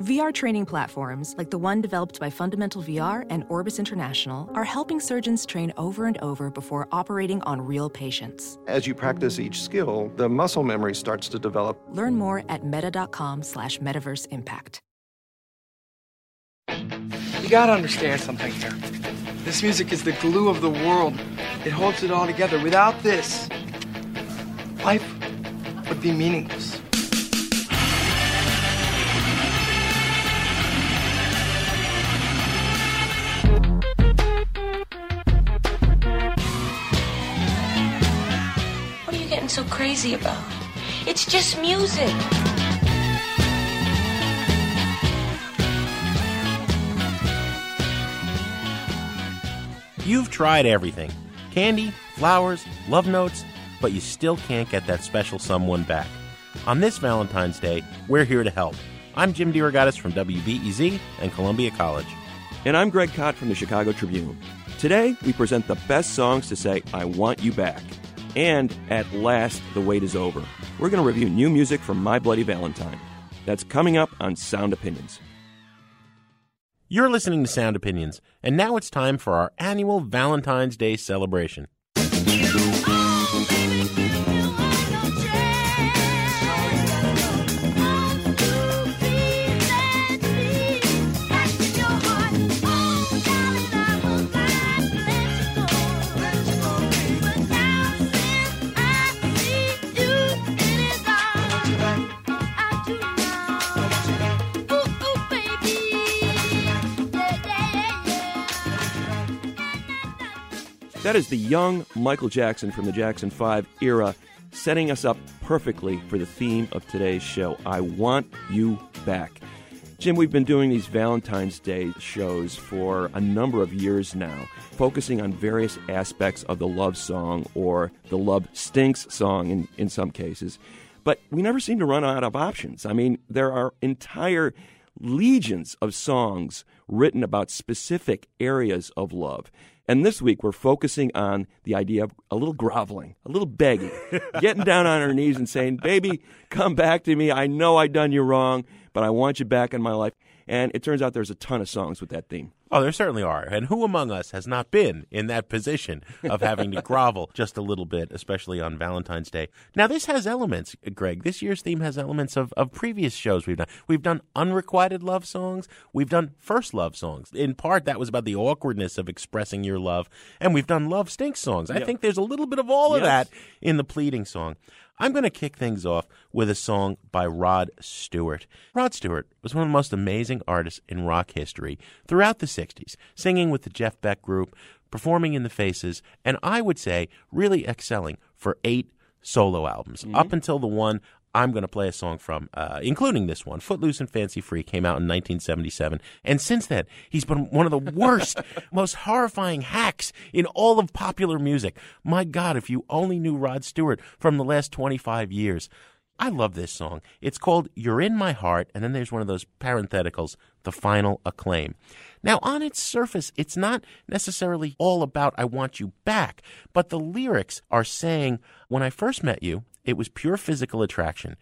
VR training platforms, like the one developed by Fundamental VR and Orbis International, are helping surgeons train over and over before operating on real patients. As you practice each skill, the muscle memory starts to develop. Learn more at meta.com slash metaverse impact. You gotta understand something here. This music is the glue of the world. It holds it all together. Without this, life would be meaningless. Crazy about? It's just music. You've tried everything candy, flowers, love notes, but you still can't get that special someone back. On this Valentine's Day, we're here to help. I'm Jim DeRogatis from WBEZ and Columbia College. And I'm Greg Kot from the Chicago Tribune. Today, we present the best songs to say, I want you back. And at last, the wait is over. We're going to review new music from My Bloody Valentine. That's coming up on Sound Opinions. You're listening to Sound Opinions, and now it's time for our annual Valentine's Day celebration. That is the young Michael Jackson from the Jackson 5 era, setting us up perfectly for the theme of today's show I Want You Back. Jim, we've been doing these Valentine's Day shows for a number of years now, focusing on various aspects of the love song or the love stinks song in, in some cases. But we never seem to run out of options. I mean, there are entire legions of songs written about specific areas of love. And this week we're focusing on the idea of a little groveling, a little begging, getting down on our knees and saying, Baby, come back to me. I know I done you wrong, but I want you back in my life. And it turns out there's a ton of songs with that theme. Oh, there certainly are. And who among us has not been in that position of having to grovel just a little bit, especially on Valentine's Day? Now, this has elements, Greg. This year's theme has elements of, of previous shows we've done. We've done unrequited love songs. We've done first love songs. In part, that was about the awkwardness of expressing your love. And we've done love stinks songs. I think there's a little bit of all of that in the pleading song. I'm going to kick things off with a song by Rod Stewart. Rod Stewart was one of the most amazing artists in rock history throughout the 60s, singing with the Jeff Beck Group, performing in the Faces, and I would say really excelling for eight solo albums, mm-hmm. up until the one I'm going to play a song from, uh, including this one. Footloose and Fancy Free came out in 1977. And since then, he's been one of the worst, most horrifying hacks in all of popular music. My God, if you only knew Rod Stewart from the last 25 years. I love this song. It's called You're in My Heart, and then there's one of those parentheticals, the final acclaim. Now, on its surface, it's not necessarily all about I want you back, but the lyrics are saying, when I first met you, it was pure physical attraction.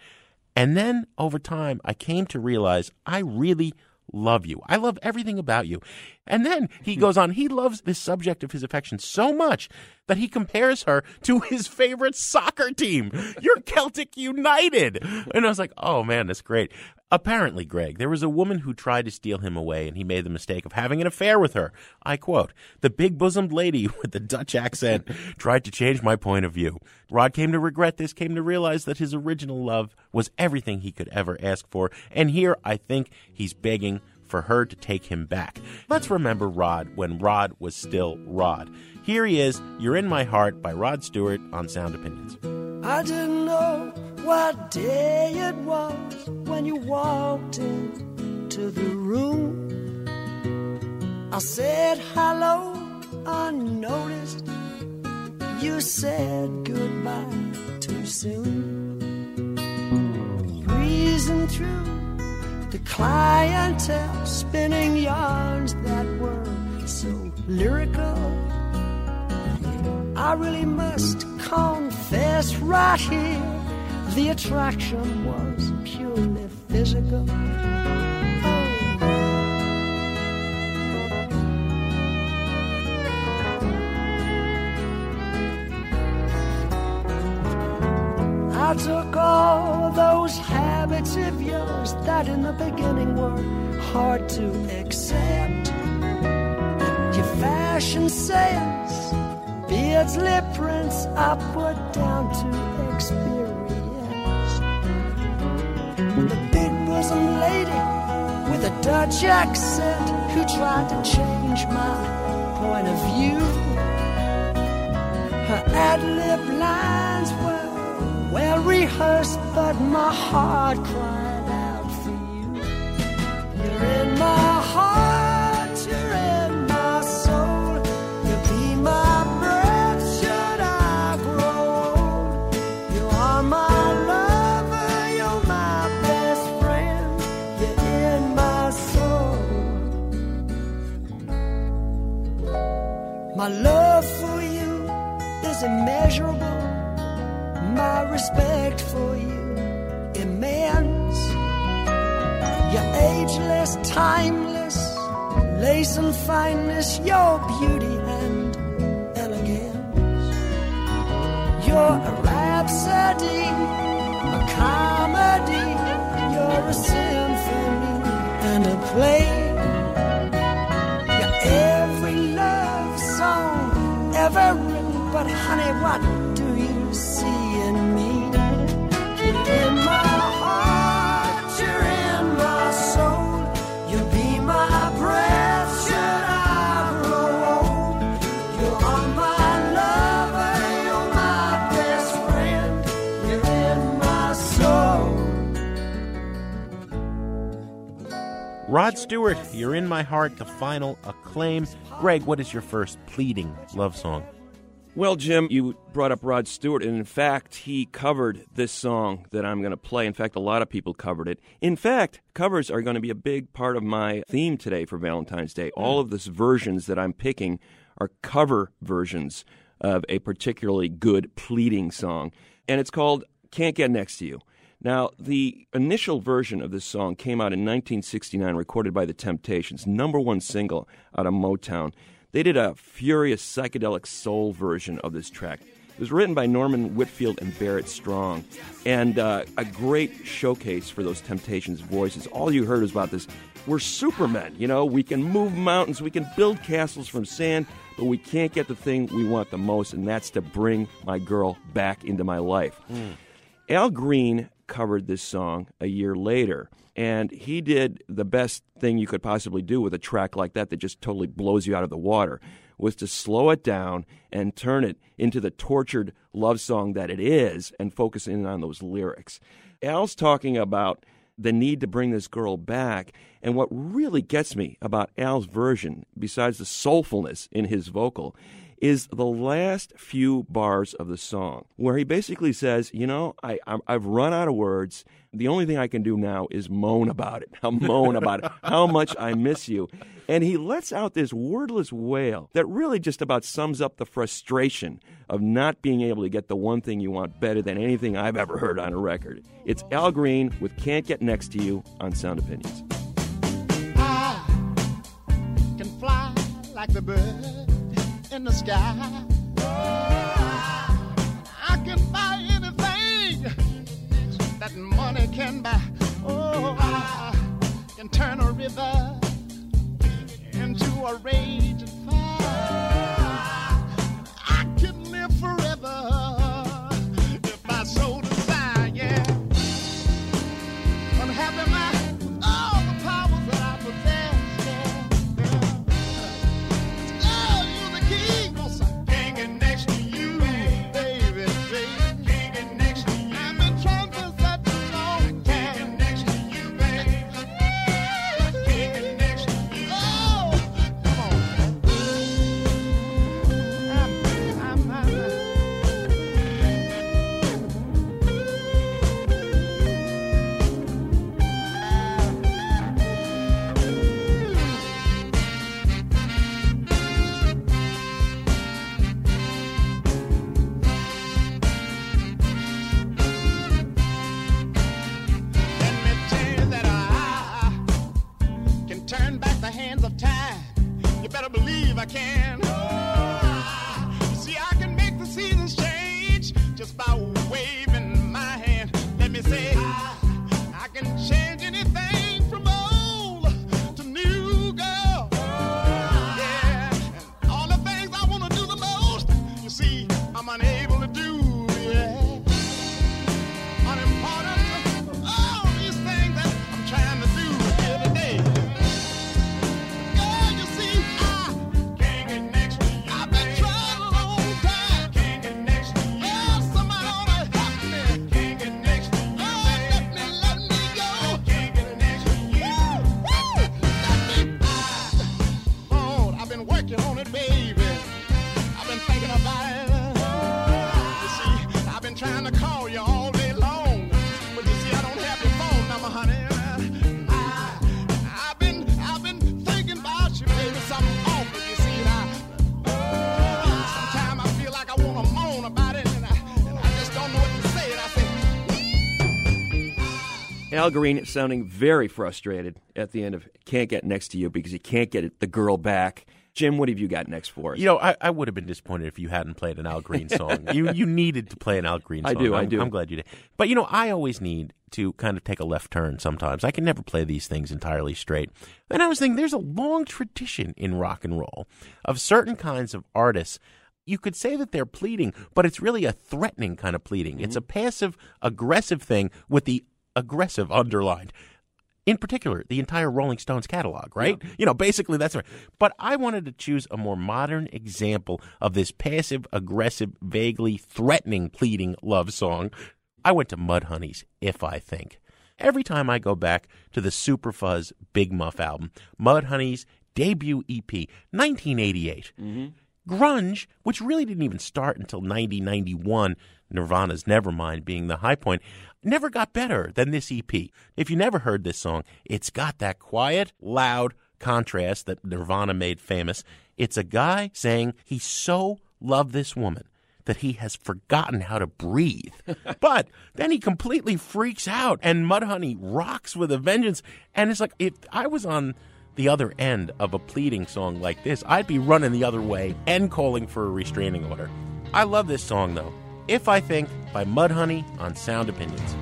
And then over time, I came to realize I really love you. I love everything about you. And then he hmm. goes on, he loves this subject of his affection so much that he compares her to his favorite soccer team. You're Celtic United. And I was like, oh man, that's great. Apparently, Greg, there was a woman who tried to steal him away and he made the mistake of having an affair with her. I quote, the big bosomed lady with the Dutch accent tried to change my point of view. Rod came to regret this, came to realize that his original love was everything he could ever ask for. And here I think he's begging for her to take him back. Let's remember Rod when Rod was still Rod. Here he is, You're in My Heart by Rod Stewart on Sound Opinions. I didn't know what day it was when you walked into the room. I said hello unnoticed. You said goodbye too soon. Breezing through clientele, spinning yarns that were so lyrical. I really must confess right here the attraction was purely physical. I took all those habits of yours that in the beginning were hard to accept. Your fashion sense, beards, lip prints, put down to experience. The big bosom lady with a Dutch accent who tried to change my point of view. Her ad lib were well rehearsed, but my heart cried out for you. You're in my heart, you're in my soul. You'll be my breath should I grow old. You are my lover, you're my best friend. You're in my soul. My love timeless, lace and fineness, your beauty and elegance. You're a rhapsody, a comedy, you're a symphony and a play. You're every love song ever written, but honey, what Rod Stewart, You're in My Heart, the final acclaim. Greg, what is your first pleading love song? Well, Jim, you brought up Rod Stewart, and in fact, he covered this song that I'm going to play. In fact, a lot of people covered it. In fact, covers are going to be a big part of my theme today for Valentine's Day. All of these versions that I'm picking are cover versions of a particularly good pleading song, and it's called Can't Get Next to You. Now, the initial version of this song came out in 1969, recorded by The Temptations, number one single out of Motown. They did a furious psychedelic soul version of this track. It was written by Norman Whitfield and Barrett Strong, and uh, a great showcase for those Temptations voices. All you heard was about this. We're supermen, you know. We can move mountains, we can build castles from sand, but we can't get the thing we want the most, and that's to bring my girl back into my life. Mm. Al Green covered this song a year later. And he did the best thing you could possibly do with a track like that that just totally blows you out of the water was to slow it down and turn it into the tortured love song that it is and focus in on those lyrics. Al's talking about the need to bring this girl back. And what really gets me about Al's version, besides the soulfulness in his vocal, is the last few bars of the song, where he basically says, You know, I, I've run out of words. The only thing I can do now is moan about it. I'll moan about it. How much I miss you. And he lets out this wordless wail that really just about sums up the frustration of not being able to get the one thing you want better than anything I've ever heard on a record. It's Al Green with Can't Get Next to You on Sound Opinions. I can fly like the bird in the sky. I can buy anything that money can buy. Oh, I can turn a river into a raging Al Green sounding very frustrated at the end of Can't Get Next to You because he can't get the girl back. Jim, what have you got next for us? You know, I, I would have been disappointed if you hadn't played an Al Green song. you you needed to play an Al Green I song. do, I I'm, do. I'm glad you did. But you know, I always need to kind of take a left turn sometimes. I can never play these things entirely straight. And I was thinking there's a long tradition in rock and roll of certain kinds of artists you could say that they're pleading, but it's really a threatening kind of pleading. It's mm-hmm. a passive aggressive thing with the aggressive underlined. In particular, the entire Rolling Stones catalog, right? You know, basically that's right. But I wanted to choose a more modern example of this passive aggressive, vaguely threatening pleading love song. I went to Mudhoney's If I Think. Every time I go back to the Super Fuzz Big Muff album, Mudhoney's debut EP, 1988. Mm-hmm. Grunge, which really didn't even start until 1991, Nirvana's Nevermind being the high point, never got better than this EP. If you never heard this song, it's got that quiet, loud contrast that Nirvana made famous. It's a guy saying he so loved this woman that he has forgotten how to breathe. but then he completely freaks out, and Mudhoney rocks with a vengeance. And it's like, if I was on the other end of a pleading song like this, I'd be running the other way and calling for a restraining order. I love this song, though. If I Think by Mudhoney on Sound Opinions.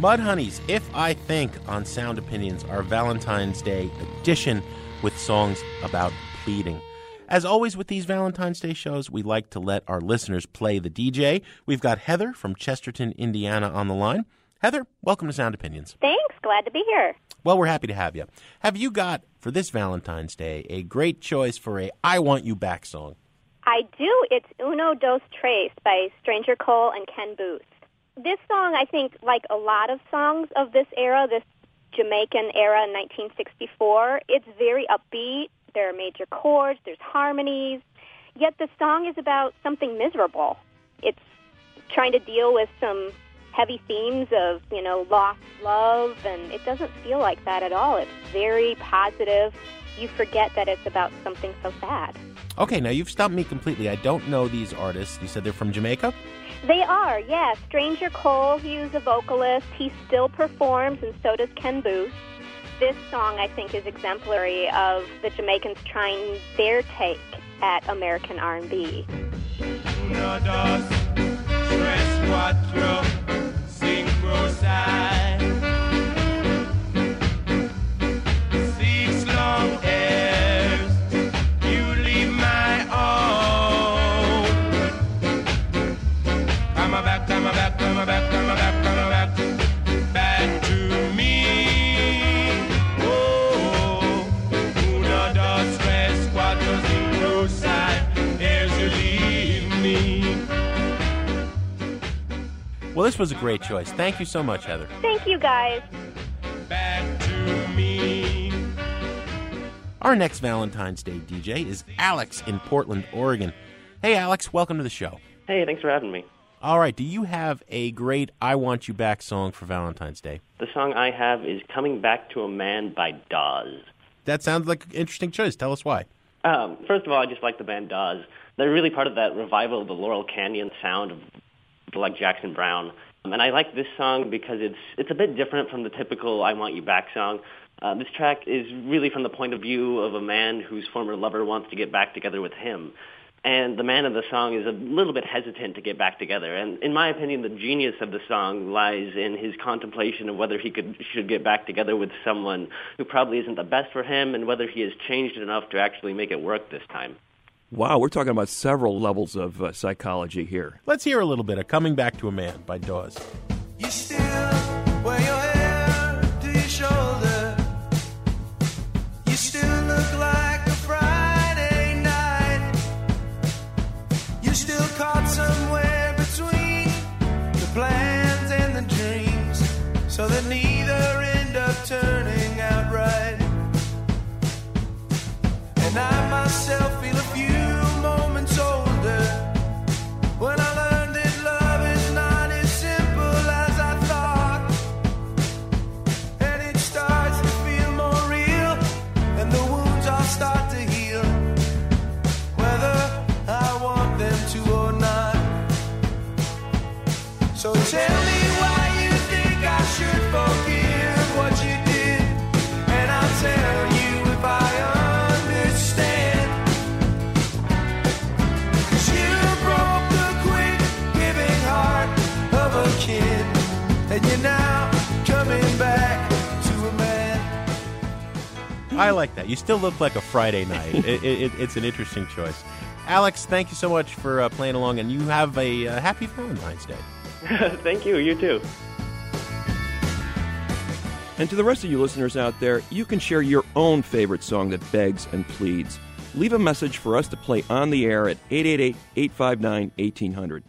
Mudhoney's If I Think on Sound Opinions, our Valentine's Day edition with songs about pleading. As always with these Valentine's Day shows, we like to let our listeners play the DJ. We've got Heather from Chesterton, Indiana on the line. Heather, welcome to Sound Opinions. Thanks. Glad to be here. Well, we're happy to have you. Have you got, for this Valentine's Day, a great choice for a I Want You Back song? I do. It's Uno Dos Tres by Stranger Cole and Ken Boothe. This song, I think, like a lot of songs of this era, this Jamaican era in 1964, it's very upbeat. There are major chords, there's harmonies, yet the song is about something miserable. It's trying to deal with some heavy themes of, you know, lost love, and it doesn't feel like that at all. It's very positive. You forget that it's about something so sad. Okay, now you've stumped me completely. I don't know these artists. You said they're from Jamaica? They are, yes. Stranger Cole, he was a vocalist. He still performs, and so does Ken Boothe. This song, I think, is exemplary of the Jamaicans trying their take at American R&B. Uno, dos, tres, cuatro, cinco, seis. Well, this was a great choice. Thank you so much, Heather. Thank you, guys. Back to me. Our next Valentine's Day DJ is Alex in Portland, Oregon. Hey, Alex, welcome to the show. Hey, thanks for having me. All right, do you have a great I Want You Back song for Valentine's Day? The song I have is Coming Back to a Man by Dawes. That sounds like an interesting choice. Tell us why. Um, first of all, I just like the band Dawes. They're really part of that revival of the Laurel Canyon sound of like Jackson Browne. Um, and I like this song because it's it's a bit different from the typical I Want You Back song. Uh, this track is really from the point of view of a man whose former lover wants to get back together with him. And the man of the song is a little bit hesitant to get back together. And in my opinion, the genius of the song lies in his contemplation of whether he could should get back together with someone who probably isn't the best for him and whether he has changed enough to actually make it work this time. Wow, we're talking about several levels of uh, psychology here. Let's hear a little bit of Coming Back to a Man by Dawes. You still wear your hair to your shoulder. You still look like a Friday night. You're still caught somewhere between the plans and the dreams, so that neither end up turning out right. And I myself I like that. You still look like a Friday night. it, it, it's an interesting choice. Alex, thank you so much for uh, playing along, and you have a uh, happy Valentine's Day. Thank you. You too. And to the rest of you listeners out there, you can share your own favorite song that begs and pleads. Leave a message for us to play on the air at 888 859 1800.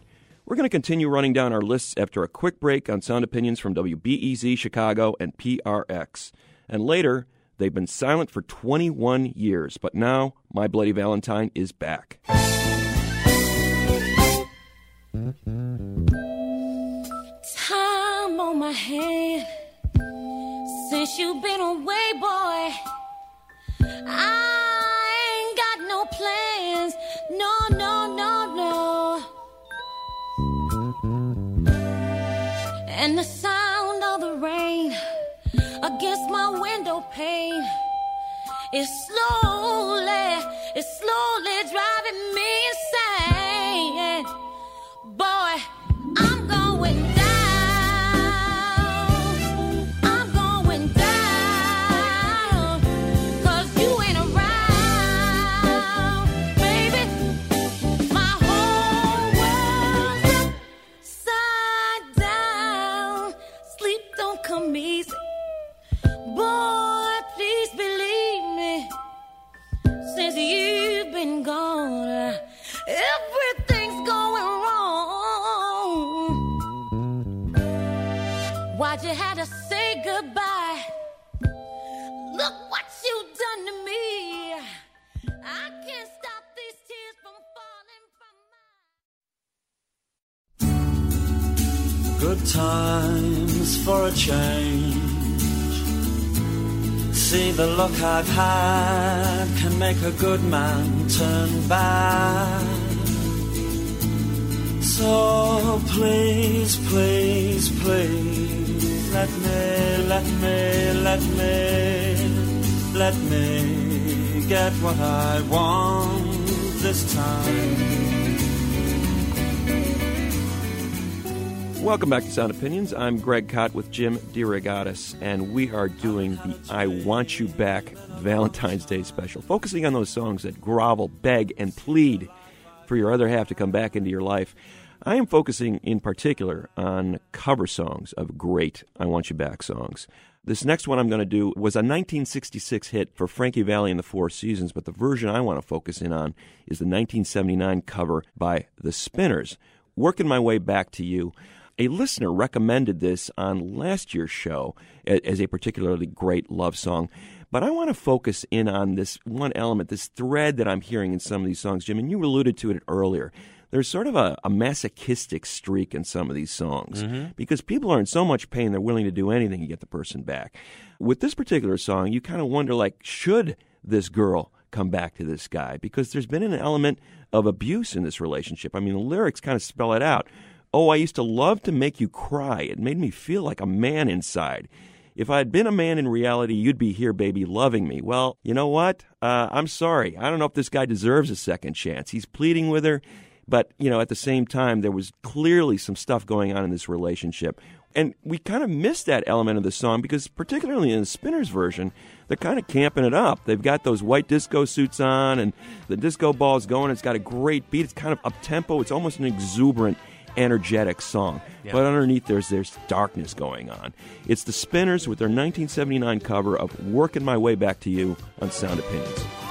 We're going to continue running down our lists after a quick break on sound opinions from WBEZ Chicago and PRX. And later, they've been silent for 21 years, but now My Bloody Valentine is back. Time on my hand since you've been away, boy. I window pane. Is slowly, it's slowly driving me Why'd you have to say goodbye? Look what you've done to me. I can't stop these tears from falling from my Good times for a change. See the luck I've had can make a good man turn bad. So please, please, please let me, let me, let me, let me get what I want this time. Welcome back to Sound Opinions. I'm Greg Kot with Jim DeRogatis, and we are doing the I Want You Back Valentine's Day special, focusing on those songs that grovel, beg, and plead for your other half to come back into your life. I am focusing in particular on cover songs of great I Want You Back songs. This next one I'm going to do was a 1966 hit for Frankie Valli and the Four Seasons, but the version I want to focus in on is the 1979 cover by The Spinners. Working my way back to you. A listener recommended this on last year's show as a particularly great love song. But I want to focus in on this one element, this thread that I'm hearing in some of these songs, Jim, and you alluded to it earlier. There's sort of a, a masochistic streak in some of these songs Mm-hmm. because people are in so much pain they're willing to do anything to get the person back. With this particular song, you kind of wonder like, should this girl come back to this guy? Because there's been an element of abuse in this relationship. I mean, the lyrics kind of spell it out. Oh, I used to love to make you cry. It made me feel like a man inside. If I had been a man in reality, you'd be here, baby, loving me. Well, you know what? Uh, I'm sorry. I don't know if this guy deserves a second chance. He's pleading with her, but, you know, at the same time, there was clearly some stuff going on in this relationship. And we kind of missed that element of the song because, particularly in the Spinners version, they're kind of camping it up. They've got those white disco suits on, and the disco ball is going. It's got a great beat. It's kind of up tempo. It's almost an exuberant energetic song. Yeah. But underneath there's there's darkness going on. It's the Spinners with their 1979 cover of "Working My Way Back to You" on Sound Opinions.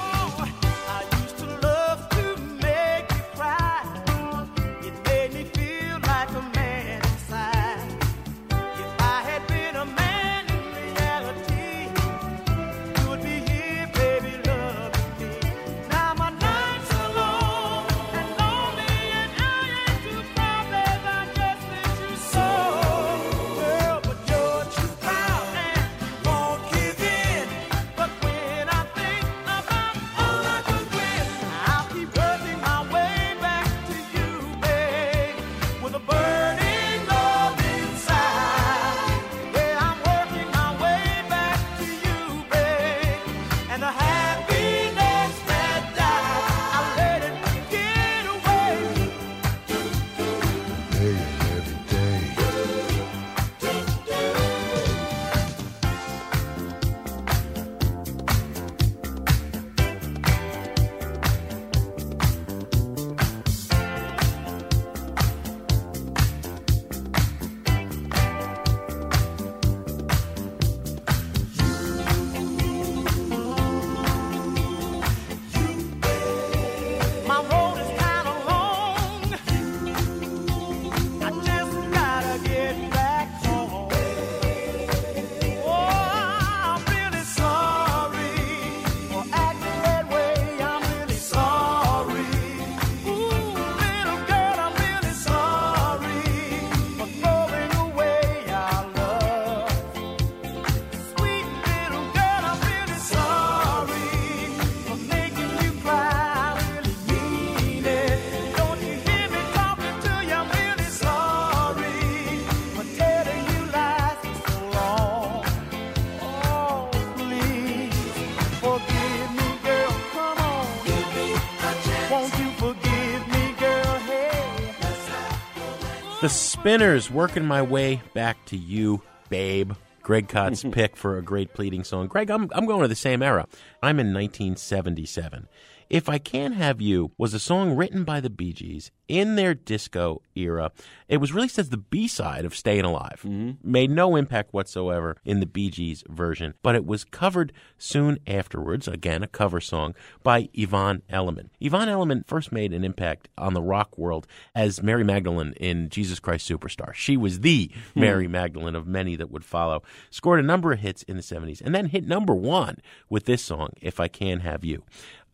The Spinners, working my way back to you, babe. Greg Kot's pick for a great pleading song. Greg, I'm, I'm going to the same era. I'm in 1977. If I Can't Have You was a song written by the Bee Gees in their disco era. It was released as the B side of Staying Alive. Mm-hmm. Made no impact whatsoever in the Bee Gees version, but it was covered soon afterwards, again, a cover song, by Yvonne Elliman. Yvonne Elliman first made an impact on the rock world as Mary Magdalene in Jesus Christ Superstar. She was the hmm. Mary Magdalene of many that would follow. Scored a number of hits in the 70s and then hit number one with this song, If I Can Have You.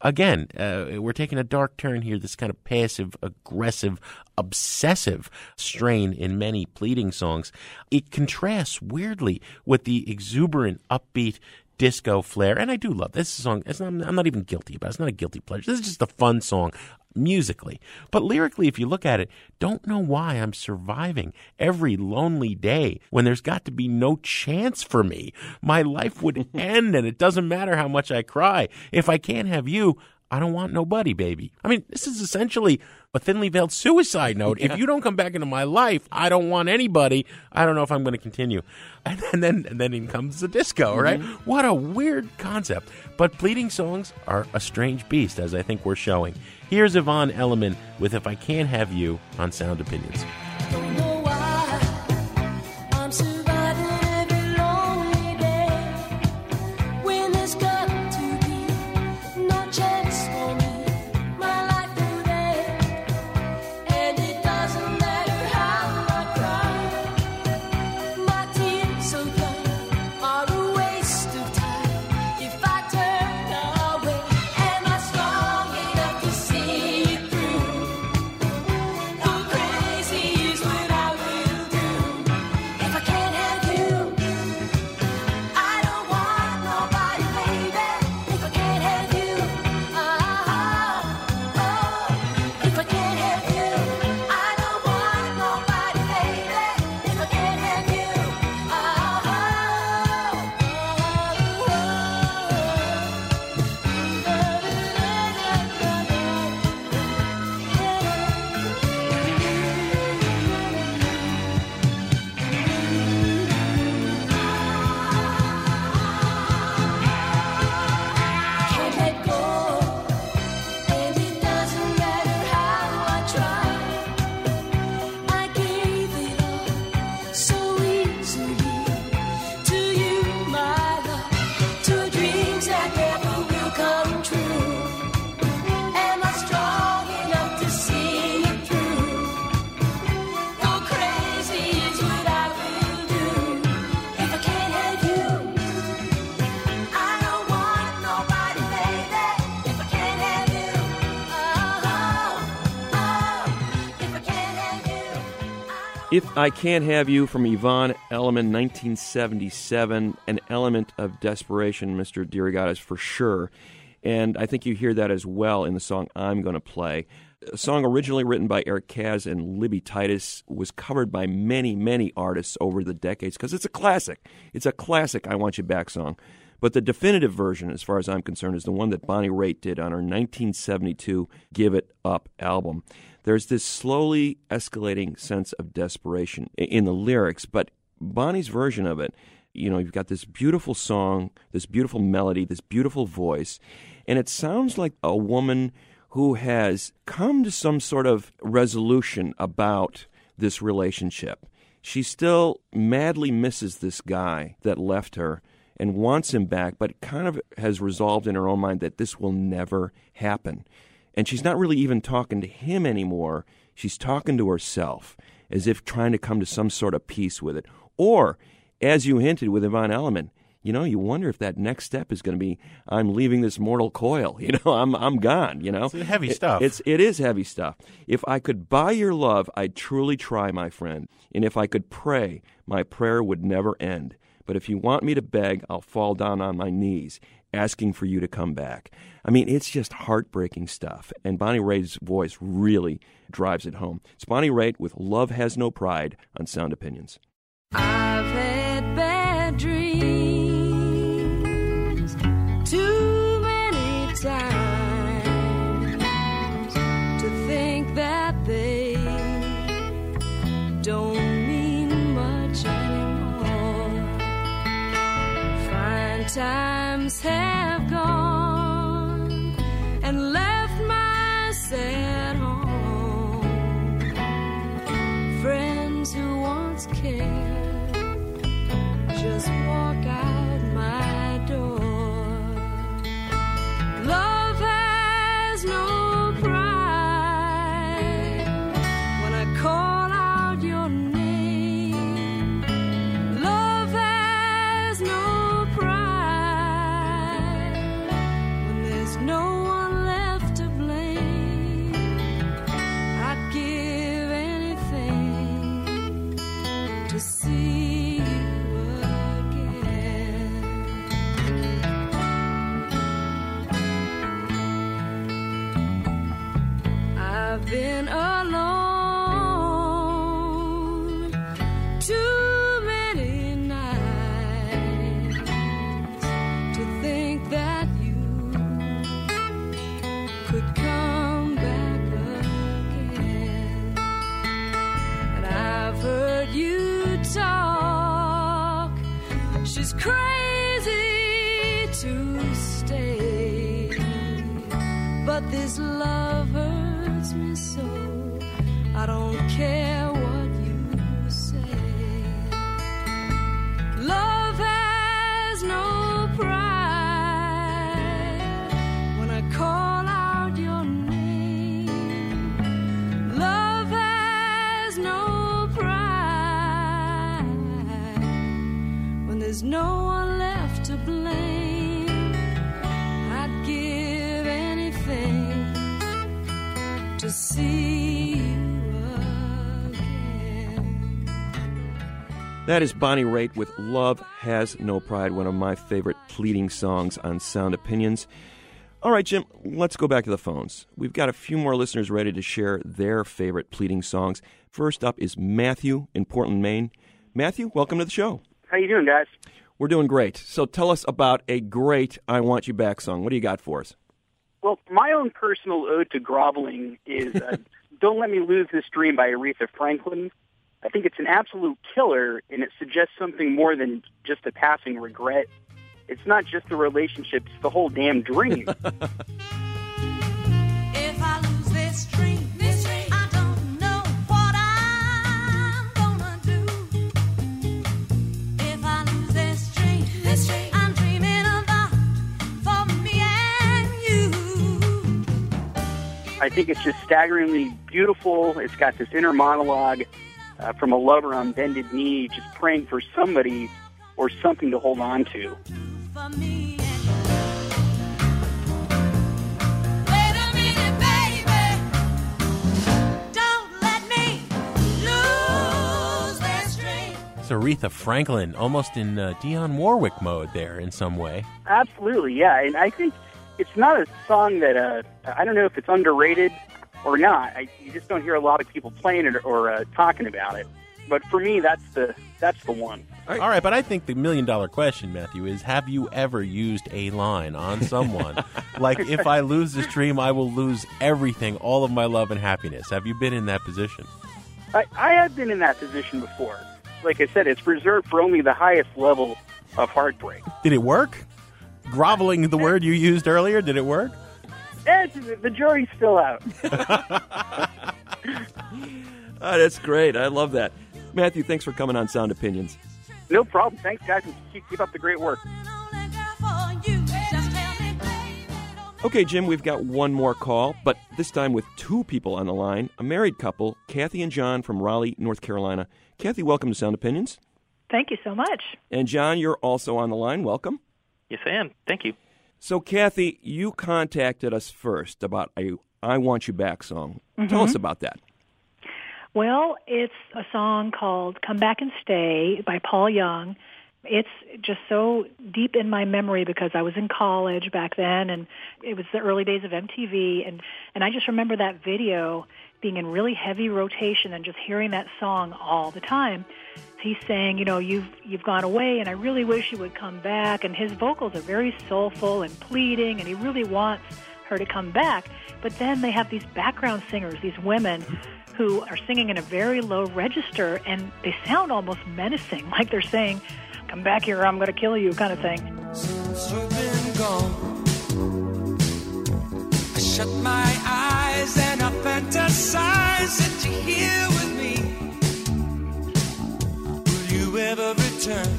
Again, uh, we're taking a dark turn here, this kind of passive, aggressive, obsessive strain in many pleading songs. It contrasts weirdly with the exuberant, upbeat, disco flair. And I do love this song. Not, I'm not even guilty about it. It's not a guilty pleasure. This is just a fun song musically. But lyrically, if you look at it, don't know why I'm surviving every lonely day when there's got to be no chance for me. My life would end and it doesn't matter how much I cry. If I can't have you, I don't want nobody, baby. I mean, this is essentially a thinly veiled suicide note. If you don't come back into my life, I don't want anybody. I don't know if I'm going to continue. And, and then and then in comes the disco, mm-hmm. right? What a weird concept. But pleading songs are a strange beast, as I think we're showing. Here's Yvonne Elliman with If I Can't Have You on Sound Opinions. If I Can't Have You from Yvonne Elliman, 1977, an element of desperation, Mr. DeRogatis, for sure. And I think you hear that as well in the song I'm Going to Play. A song originally written by Eric Kaz and Libby Titus was covered by many, many artists over the decades because it's a classic. It's a classic I Want You Back song. But the definitive version, as far as I'm concerned, is the one that Bonnie Raitt did on her 1972 Give It Up album. There's this slowly escalating sense of desperation in the lyrics, but Bonnie's version of it, you know, you've got this beautiful song, this beautiful melody, this beautiful voice, and it sounds like a woman who has come to some sort of resolution about this relationship. She still madly misses this guy that left her and wants him back, but kind of has resolved in her own mind that this will never happen. And she's not really even talking to him anymore. She's talking to herself as if trying to come to some sort of peace with it. Or, as you hinted with Yvonne Elliman, you know, you wonder if that next step is going to be, I'm leaving this mortal coil. You know, I'm I'm gone. You know, It's heavy It- stuff. It's it is heavy stuff. If I could buy your love, I'd truly try, my friend. And if I could pray, my prayer would never end. But if you want me to beg, I'll fall down on my knees, asking for you to come back. I mean, it's just heartbreaking stuff. And Bonnie Raitt's voice really drives it home. It's Bonnie Raitt with Love Has No Pride on Sound Opinions. I've had bad dreams That is Bonnie Raitt with Love Has No Pride, one of my favorite pleading songs on Sound Opinions. All right, Jim, let's go back to the phones. We've got a few more listeners ready to share their favorite pleading songs. First up is Matthew in Portland, Maine. Matthew, welcome to the show. How you doing, guys? We're doing great. So tell us about a great I Want You Back song. What do you got for us? Well, my own personal ode to groveling is uh, "Don't Let Me Lose This Dream" by Aretha Franklin. I think it's an absolute killer, and it suggests something more than just a passing regret. It's not just the relationship; it's the whole damn dream. If I lose this dream, this dream, I don't know what I'm gonna do. If I lose this dream, this dream, I'm dreaming about for me and you. I think it's just staggeringly beautiful. It's got this inner monologue uh, from a lover on bended knee, just praying for somebody or something to hold on to. For me Wait a minute, baby. Don't let me lose this dream. It's Aretha Franklin, almost in uh, Dionne Warwick mode there in some way. Absolutely, yeah. And I think it's not a song that uh, I don't know if it's underrated or not. I, you just don't hear a lot of people playing it or uh, talking about it. But for me, that's the that's the one. All right, but I think the million dollar question, Matthew, is have you ever used a line on someone? like, if I lose this dream, I will lose everything, all of my love and happiness. Have you been in that position? I, I have been in that position before. Like I said, it's reserved for only the highest level of heartbreak. Did it work? Groveling, the word you used earlier, did it work? Eh, the jury's still out. Oh, that's great. I love that. Matthew, thanks for coming on Sound Opinions. no problem. Thanks, guys, and keep, keep up the great work. Okay, Jim, we've got one more call, but this time with two people on the line. A married couple, Kathy and John from Raleigh, North Carolina. Kathy, welcome to Sound Opinions. Thank you so much. And John, you're also on the line. Welcome. Yes, I am. Thank you. So, Kathy, you contacted us first about a I Want You Back song. Mm-hmm. Tell us about that. Well, it's a song called Come Back and Stay by Paul Young. It's just so deep in my memory because I was in college back then and it was the early days of MTV and and I just remember that video being in really heavy rotation and just hearing that song all the time. He's saying, you know, you've you've gone away and I really wish you would come back and his vocals are very soulful and pleading and he really wants her to come back. But then they have these background singers, these women who are singing in a very low register and they sound almost menacing, like they're saying, Come back here, I'm going to kill you, kind of thing. Shut my eyes and I fantasize that you're here with me. Will you ever return?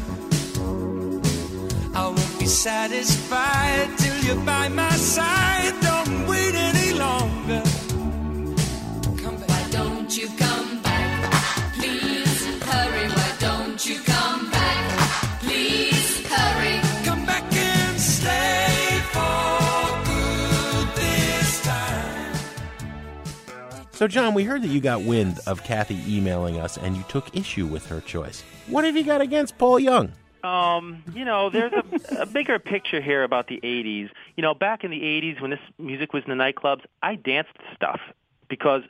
I won't be satisfied till you're by my side. Don't wait any longer. Why don't you come So, John, we heard that you got wind of Kathy emailing us and you took issue with her choice. What have you got against Paul Young? Um, you know, there's a, a bigger picture here about the 80s. You know, back in the 80s when this music was in the nightclubs, I danced stuff. because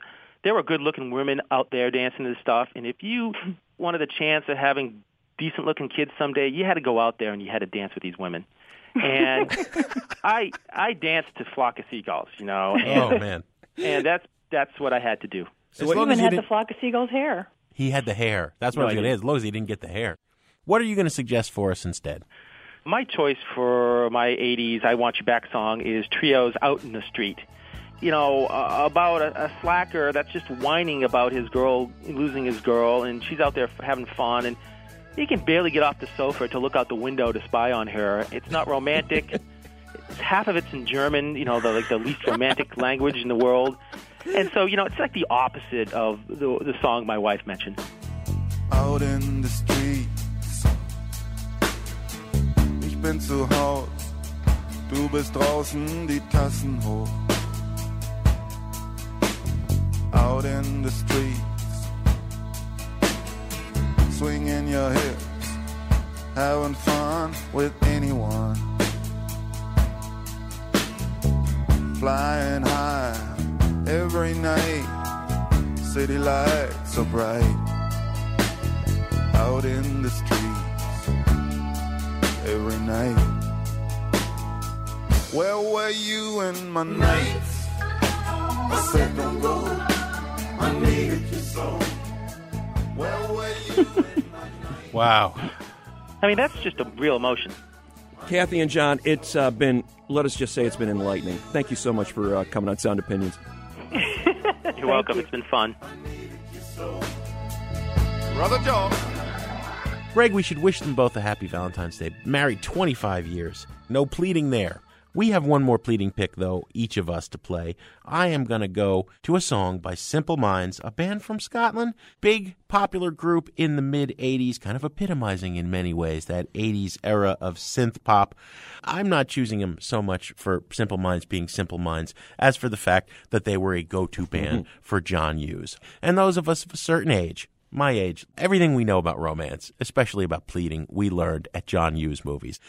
there were good-looking women out there dancing to this stuff, and if you wanted a chance of having decent-looking kids someday, you had to go out there and you had to dance with these women. And I I danced to Flock of Seagulls, you know. And, Oh, man. And that's that's what I had to do. As long even had the flock of seagulls hair. He had the hair. That's what No, I was going to ask. didn't. As long as he didn't get the hair. What are you going to suggest for us instead? My choice for my 80s I Want You Back song is Trio's Out in the Street. You know, uh, about a, a slacker that's just whining about his girl losing his girl, and she's out there having fun, and he can barely get off the sofa to look out the window to spy on her. It's not romantic. half of it's in German, you know, the like the least romantic language in the world. And so, you know, it's like the opposite of the, the song my wife mentioned. out in the streets. Ich bin zu Haus, du bist draußen, die Tassen hoch. Out in the streets, swinging your hips, having fun with anyone. Flying high every night, city lights so bright out in the streets every night. Where were you in my nights? I said don't go. I needed you so. Where were you? Wow. I mean, that's just a real emotion. Kathy and John, it's uh, been, let us just say it's been enlightening. Thank you so much for uh, coming on Sound Opinions. You're welcome. It's been fun. Brother Joe. Greg, we should wish them both a happy Valentine's Day. Married 25 years. No pleading there. We have one more pleading pick, though, each of us to play. I am going to go to a song by Simple Minds, a band from Scotland. Big, popular group in the mid 80s, kind of epitomizing in many ways that 80s era of synth pop. I'm not choosing them so much for Simple Minds being Simple Minds as for the fact that they were a go to band mm-hmm. for John Hughes. And those of us of a certain age, my age, everything we know about romance, especially about pleading, we learned at John Hughes movies.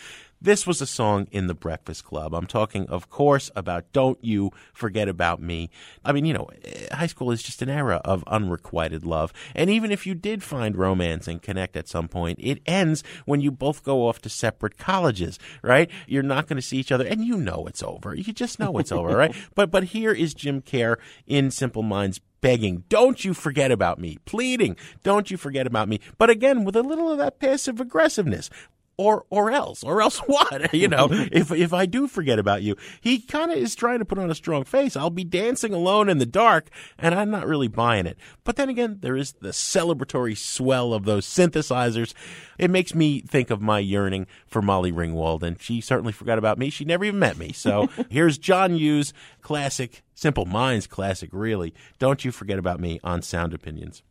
This was a song in the Breakfast Club. I'm talking, of course, about Don't You Forget About Me. I mean, you know, eh, high school is just an era of unrequited love. And even if you did find romance and connect at some point, it ends when you both go off to separate colleges, right? You're not going to see each other, and you know it's over. You just know it's over, right? But but here is Jim Kerr in Simple Minds begging, don't you forget about me, pleading, don't you forget about me. But again, with a little of that passive aggressiveness. Or, or else, or else what? You know, if if I do forget about you, he kind of is trying to put on a strong face. I'll be dancing alone in the dark, and I'm not really buying it. But then again, there is the celebratory swell of those synthesizers. It makes me think of my yearning for Molly Ringwald, and she certainly forgot about me. She never even met me. So here's John Hughes, classic, Simple Minds classic, really. Don't you forget about me on Sound Opinions.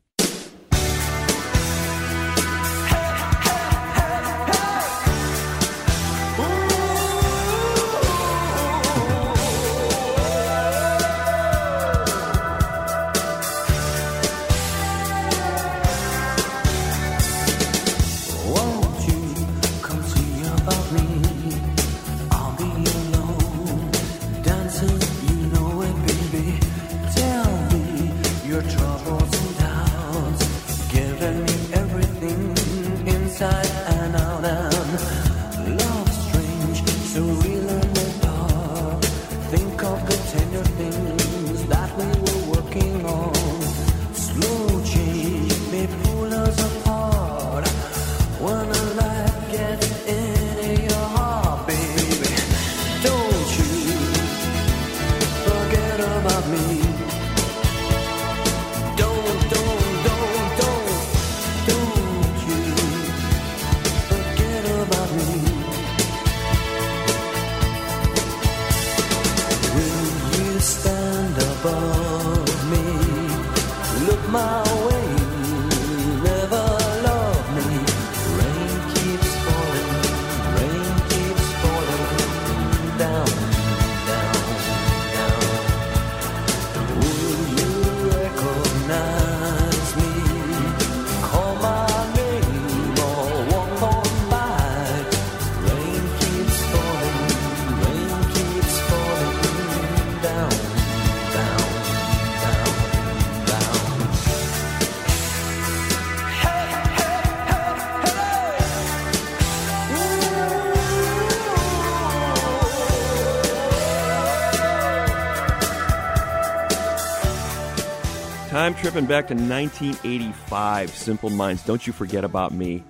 Time tripping back to 1985. Simple Minds, Don't You Forget About Me.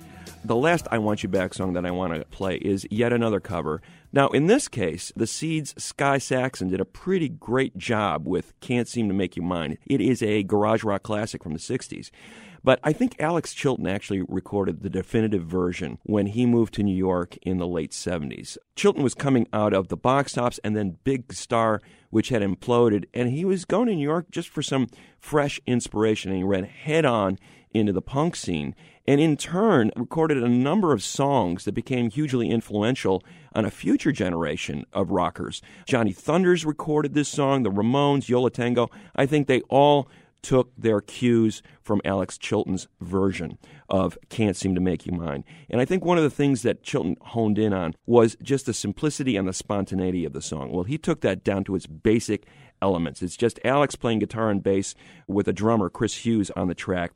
The last I Want You Back song that I want to play is yet another cover. Now, in this case, the Seeds' Sky Saxon did a pretty great job with Can't Seem to Make You Mine. It is a garage rock classic from the 60s. But I think Alex Chilton actually recorded the definitive version when he moved to New York in the late 70s. Chilton was coming out of the box tops and then Big Star, which had imploded, and he was going to New York just for some fresh inspiration, and he ran head on into the punk scene, and in turn recorded a number of songs that became hugely influential on a future generation of rockers. Johnny Thunders recorded this song, the Ramones, Yo La Tengo. I think they all took their cues from Alex Chilton's version of Can't Seem to Make You Mine. And I think one of the things that Chilton honed in on was just the simplicity and the spontaneity of the song. Well, he took that down to its basic elements. It's just Alex playing guitar and bass with a drummer, Chris Hughes, on the track.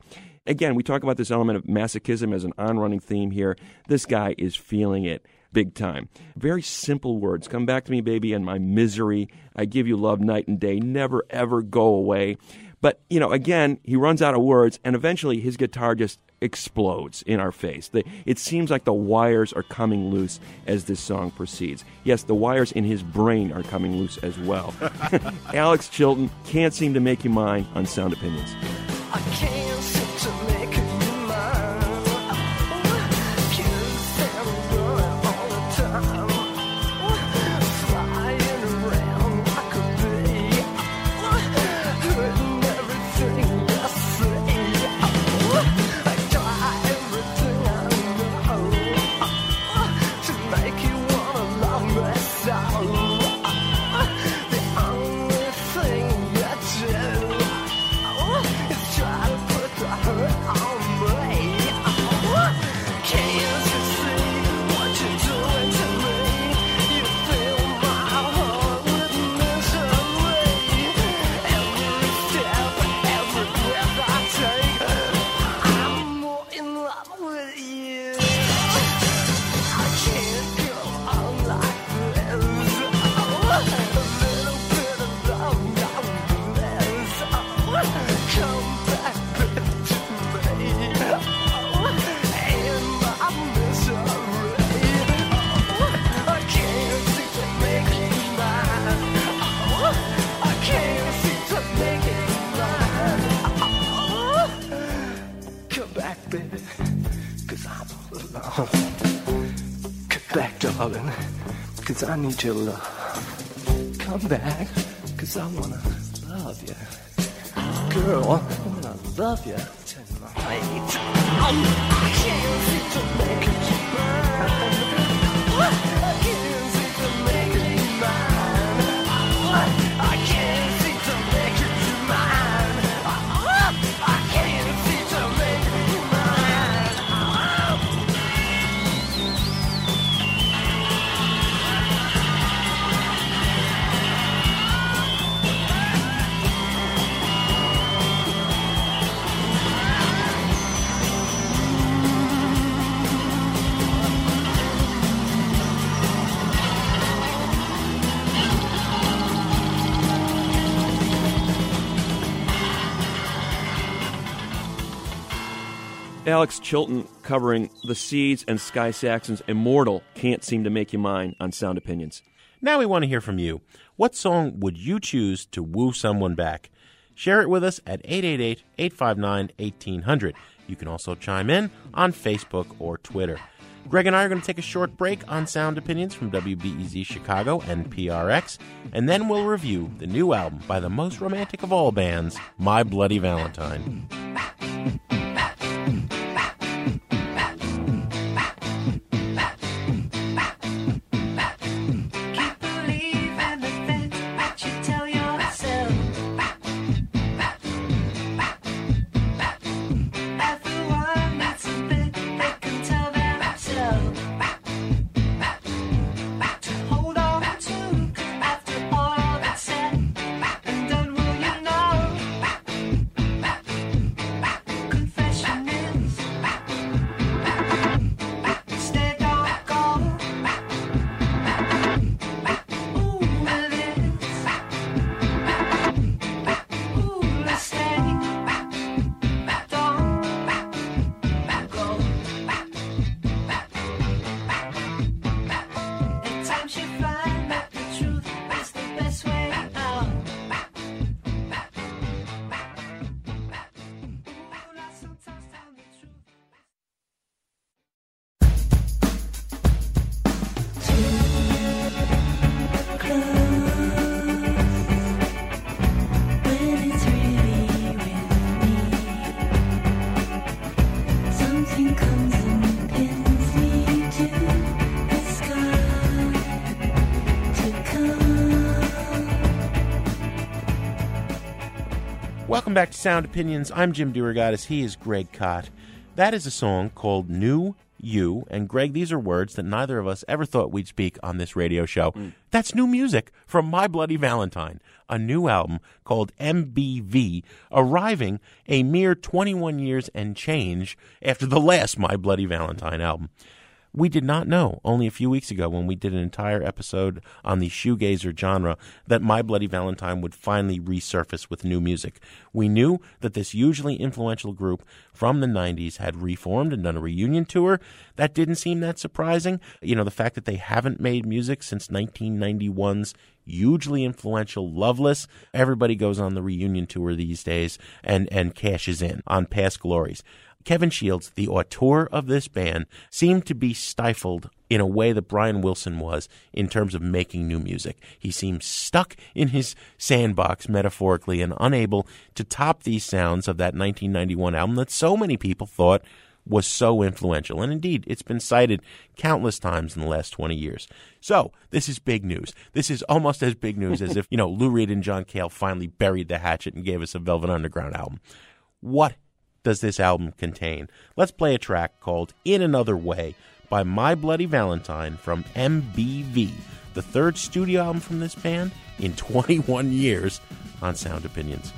Again, we talk about this element of masochism as an on running theme here. This guy is feeling it big time. Very simple words. Come back to me, baby, and my misery. I give you love night and day. Never, ever go away. But, you know, again, he runs out of words, and eventually his guitar just explodes in our face. The, it seems like the wires are coming loose as this song proceeds. Yes, the wires in his brain are coming loose as well. Alex Chilton can't seem to make you mine on Sound Opinions. Love. Uh, come back, cause I wanna love you. Girl, I wanna love you Alex Chilton covering the Seeds and Sky Saxon's Immortal Can't Seem to Make You Mine on Sound Opinions. Now we want to hear from you. What song would you choose to woo someone back? Share it with us at 888 859 1800. You can also chime in on Facebook or Twitter. Greg and I are going to take a short break on Sound Opinions from WBEZ Chicago and PRX, and then we'll review the new album by the most romantic of all bands, My Bloody Valentine. Welcome back to Sound Opinions. I'm Jim DeRogatis. He is Greg Kot. That is a song called New You. And Greg, these are words that neither of us ever thought we'd speak on this radio show. Mm. That's new music from My Bloody Valentine, a new album called MBV, arriving a mere 21 years and change after the last My Bloody Valentine album. We did not know only a few weeks ago when we did an entire episode on the shoegazer genre that My Bloody Valentine would finally resurface with new music. We knew that this hugely influential group from the 90s had reformed and done a reunion tour. That didn't seem that surprising. You know, the fact that they haven't made music since 1991's hugely influential Loveless. Everybody goes on the reunion tour these days and, and cashes in on past glories. Kevin Shields, the auteur of this band, seemed to be stifled in a way that Brian Wilson was in terms of making new music. He seemed stuck in his sandbox, metaphorically, and unable to top these sounds of that 1991 album that so many people thought was so influential. And indeed, it's been cited countless times in the last 20 years. So, this is big news. This is almost as big news as if, you know, Lou Reed and John Cale finally buried the hatchet and gave us a Velvet Underground album. What does this album contain? Let's play a track called In Another Way by My Bloody Valentine from MBV, the third studio album from this band in 21 years on Sound Opinions.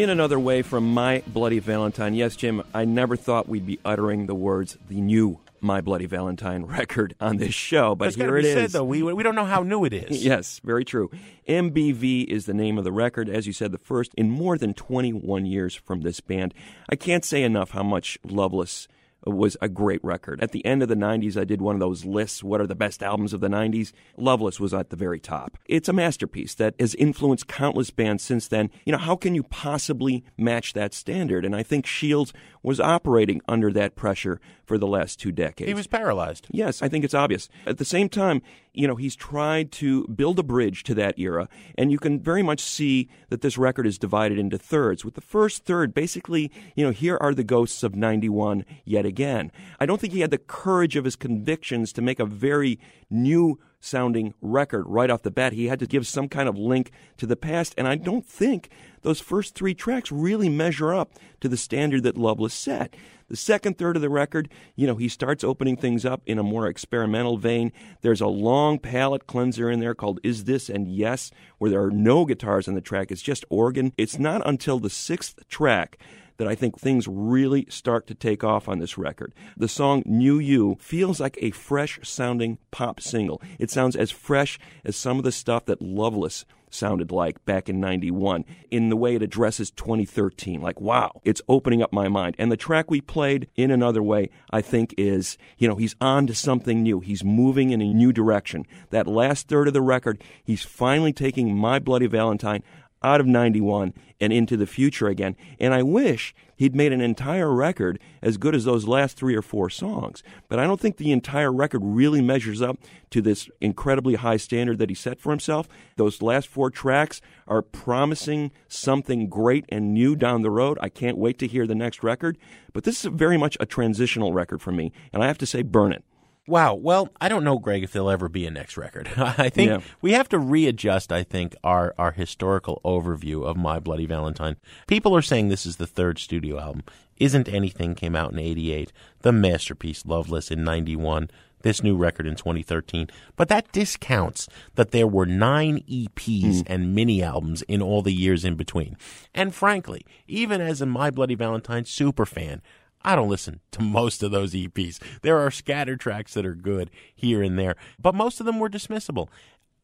In another way from My Bloody Valentine. Yes, Jim, I never thought we'd be uttering the words the new My Bloody Valentine record on this show, but here it is. said, though. We, we don't know how new it is. yes, very true. MBV is the name of the record. As you said, the first in more than 21 years from this band. I can't say enough how much Loveless was a great record. At the end of the 90s, I did one of those lists, what are the best albums of the 90s? Loveless was at the very top. It's a masterpiece that has influenced countless bands since then. You know, how can you possibly match that standard? And I think Shields was operating under that pressure for the last two decades. He was paralyzed. Yes, I think it's obvious. At the same time, you know, he's tried to build a bridge to that era, and you can very much see that this record is divided into thirds. With the first third, basically, you know, here are the ghosts of 91 yet again. I don't think he had the courage of his convictions to make a very new sounding record right off the bat. He had to give some kind of link to the past, and I don't think those first three tracks really measure up to the standard that Loveless set. The second third of the record, you know, he starts opening things up in a more experimental vein. There's a long palette cleanser in there called Is This and Yes, where there are no guitars on the track. It's just organ. It's not until the sixth track that I think things really start to take off on this record. The song New You feels like a fresh sounding pop single. It sounds as fresh as some of the stuff that Loveless sounded like back in 91 in the way it addresses 2013 like wow it's opening up my mind. And the track we played in another way i think is you know he's on to something new. He's moving in a new direction. That last third of the record he's finally taking my bloody valentine out of 91 and into the future again. And I wish he'd made an entire record as good as those last three or four songs. But I don't think the entire record really measures up to this incredibly high standard that he set for himself. Those last four tracks are promising something great and new down the road. I can't wait to hear the next record. But this is very much a transitional record for me. And I have to say, burn it. Wow. Well, I don't know, Greg, if there'll ever be a next record. I think Yeah. we have to readjust, I think, our, our historical overview of My Bloody Valentine. People are saying this is the third studio album. Isn't Anything came out in 88, the masterpiece Loveless in 91, this new record in 2013. But that discounts that there were nine EPs hmm. and mini albums in all the years in between. And frankly, even as a My Bloody Valentine super fan, I don't listen to most of those EPs. There are scattered tracks that are good here and there, but most of them were dismissible.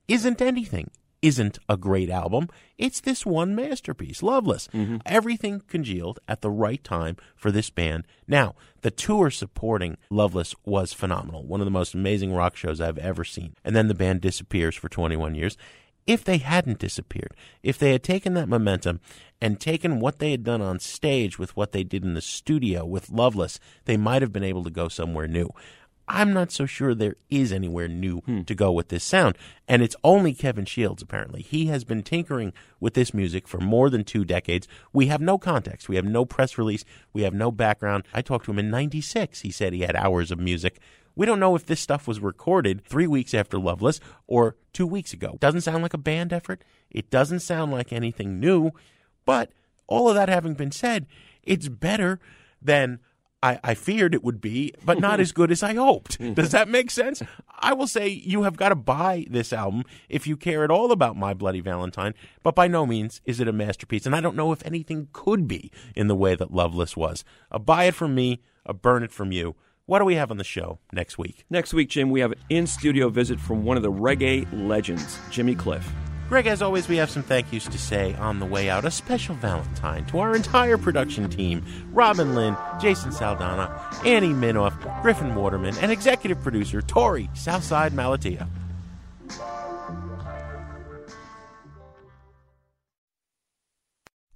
Isn't anything isn't a great album. It's this one masterpiece, Loveless. Mm-hmm. Everything congealed at the right time for this band. Now, the tour supporting Loveless was phenomenal. One of the most amazing rock shows I've ever seen. And then the band disappears for 21 years. If they hadn't disappeared, if they had taken that momentum and taken what they had done on stage with what they did in the studio with Loveless, they might have been able to go somewhere new. I'm not so sure there is anywhere new hmm. to go with this sound. And it's only Kevin Shields, apparently. He has been tinkering with this music for more than two decades. We have no context. We have no press release. We have no background. I talked to him in 96. He said he had hours of music. We don't know if this stuff was recorded three weeks after Loveless or two weeks ago. Doesn't sound like a band effort. It doesn't sound like anything new. But all of that having been said, it's better than I, I feared it would be, but not as good as I hoped. Does that make sense? I will say you have got to buy this album if you care at all about My Bloody Valentine, but by no means is it a masterpiece. And I don't know if anything could be in the way that Loveless was. A buy it from me, a burn it from you. What do we have on the show next week? Next week, Jim, we have an in studio visit from one of the reggae legends, Jimmy Cliff. Greg, as always, we have some thank yous to say on the way out. A special Valentine to our entire production team Robin Linn, Jason Saldanha, Annie Minoff, Griffin Waterman, and executive producer Torey Southside Malatia.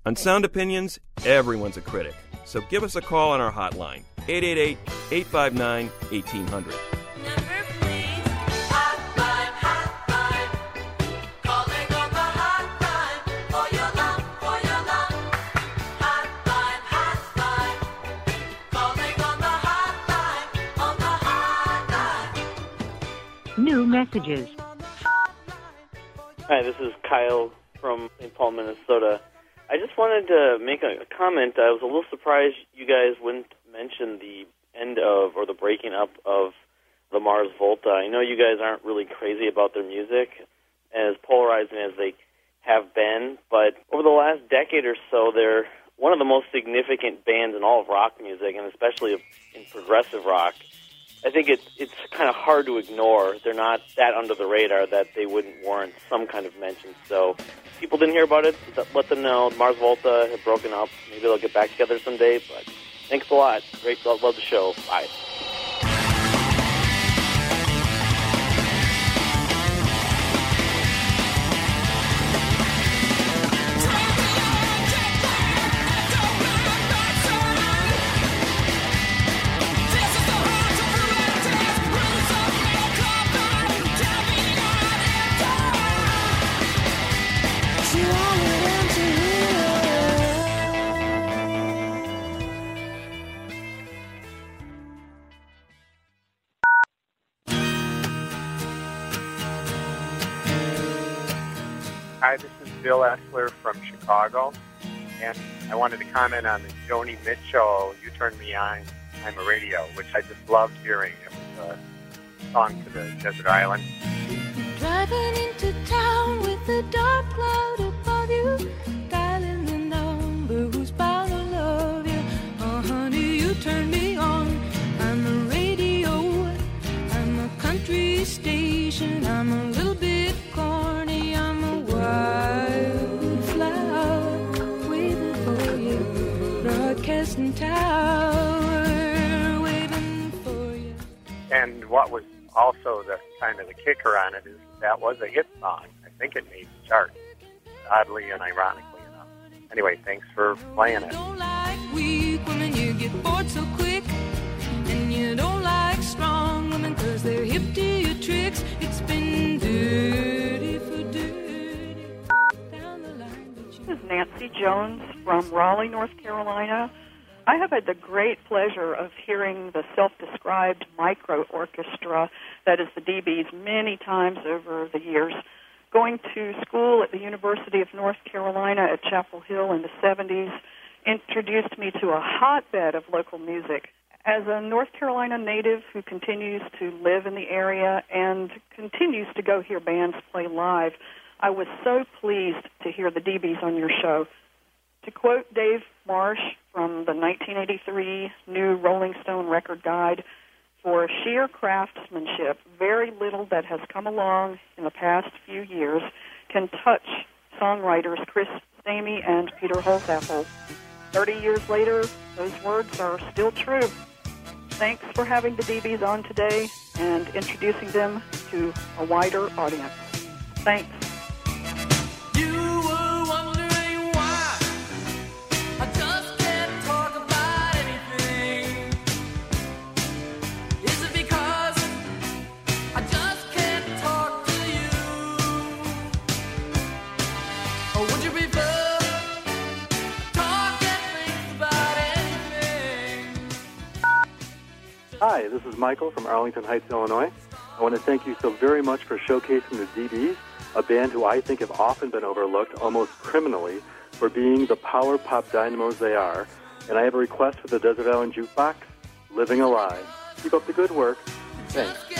On Sound Opinions, everyone's a critic. So give us a call on our hotline, 888 859 1800. New messages. Hi, this is Kyle from St. Paul, Minnesota. I just wanted to make a, comment. I was a little surprised you guys wouldn't mention the end of or the breaking up of the Mars Volta. I know you guys aren't really crazy about their music, as polarizing as they have been, but over the last decade or so, they're one of the most significant bands in all of rock music, and especially in progressive rock. I think it's it's kind of hard to ignore. They're not that under the radar that they wouldn't warrant some kind of mention. So, people didn't hear about it. Let them know. Mars Volta have broken up. Maybe they'll get back together someday. But thanks a lot. Great, love, love the show. Bye. Chicago. And I wanted to comment on the Joni Mitchell, You Turn Me On, I'm a Radio, which I just loved hearing. It was a song to the desert island. Driving into town with a dark cloud above you, dialing the number who's bound to love you. Oh, honey, you turn me on. I'm a radio, I'm a country station, I'm a little bit corny, I'm a wild. Broadcasting tower waiting for you. And what was also the kind of the kicker on it is that was a hit song. I think it made the chart, oddly and ironically enough. Anyway, thanks for playing it. like weak women, you get bored so quick. And you don't like strong women because they're hip to your tricks. It's been dirty for dirty. This is Nancy Jones from Raleigh, North Carolina. I have had the great pleasure of hearing the self described micro orchestra that is the DBs many times over the years. Going to school at the University of North Carolina at Chapel Hill in the 70s introduced me to a hotbed of local music. As a North Carolina native who continues to live in the area and continues to go hear bands play live, I was so pleased to hear the DBs on your show. To quote Dave Marsh from the 1983 new Rolling Stone record guide, for sheer craftsmanship, very little that has come along in the past few years can touch songwriters Chris Stamey and Peter Holzapfel. Thirty years later, those words are still true. Thanks for having the DBs on today and introducing them to a wider audience. Thanks. Hi, this is Michael from Arlington Heights, Illinois. I want to thank you so very much for showcasing the DBs, a band who I think have often been overlooked, almost criminally, for being the power pop dynamos they are. And I have a request for the Desert Island Jukebox, Living a Lie. Keep up the good work. Thanks.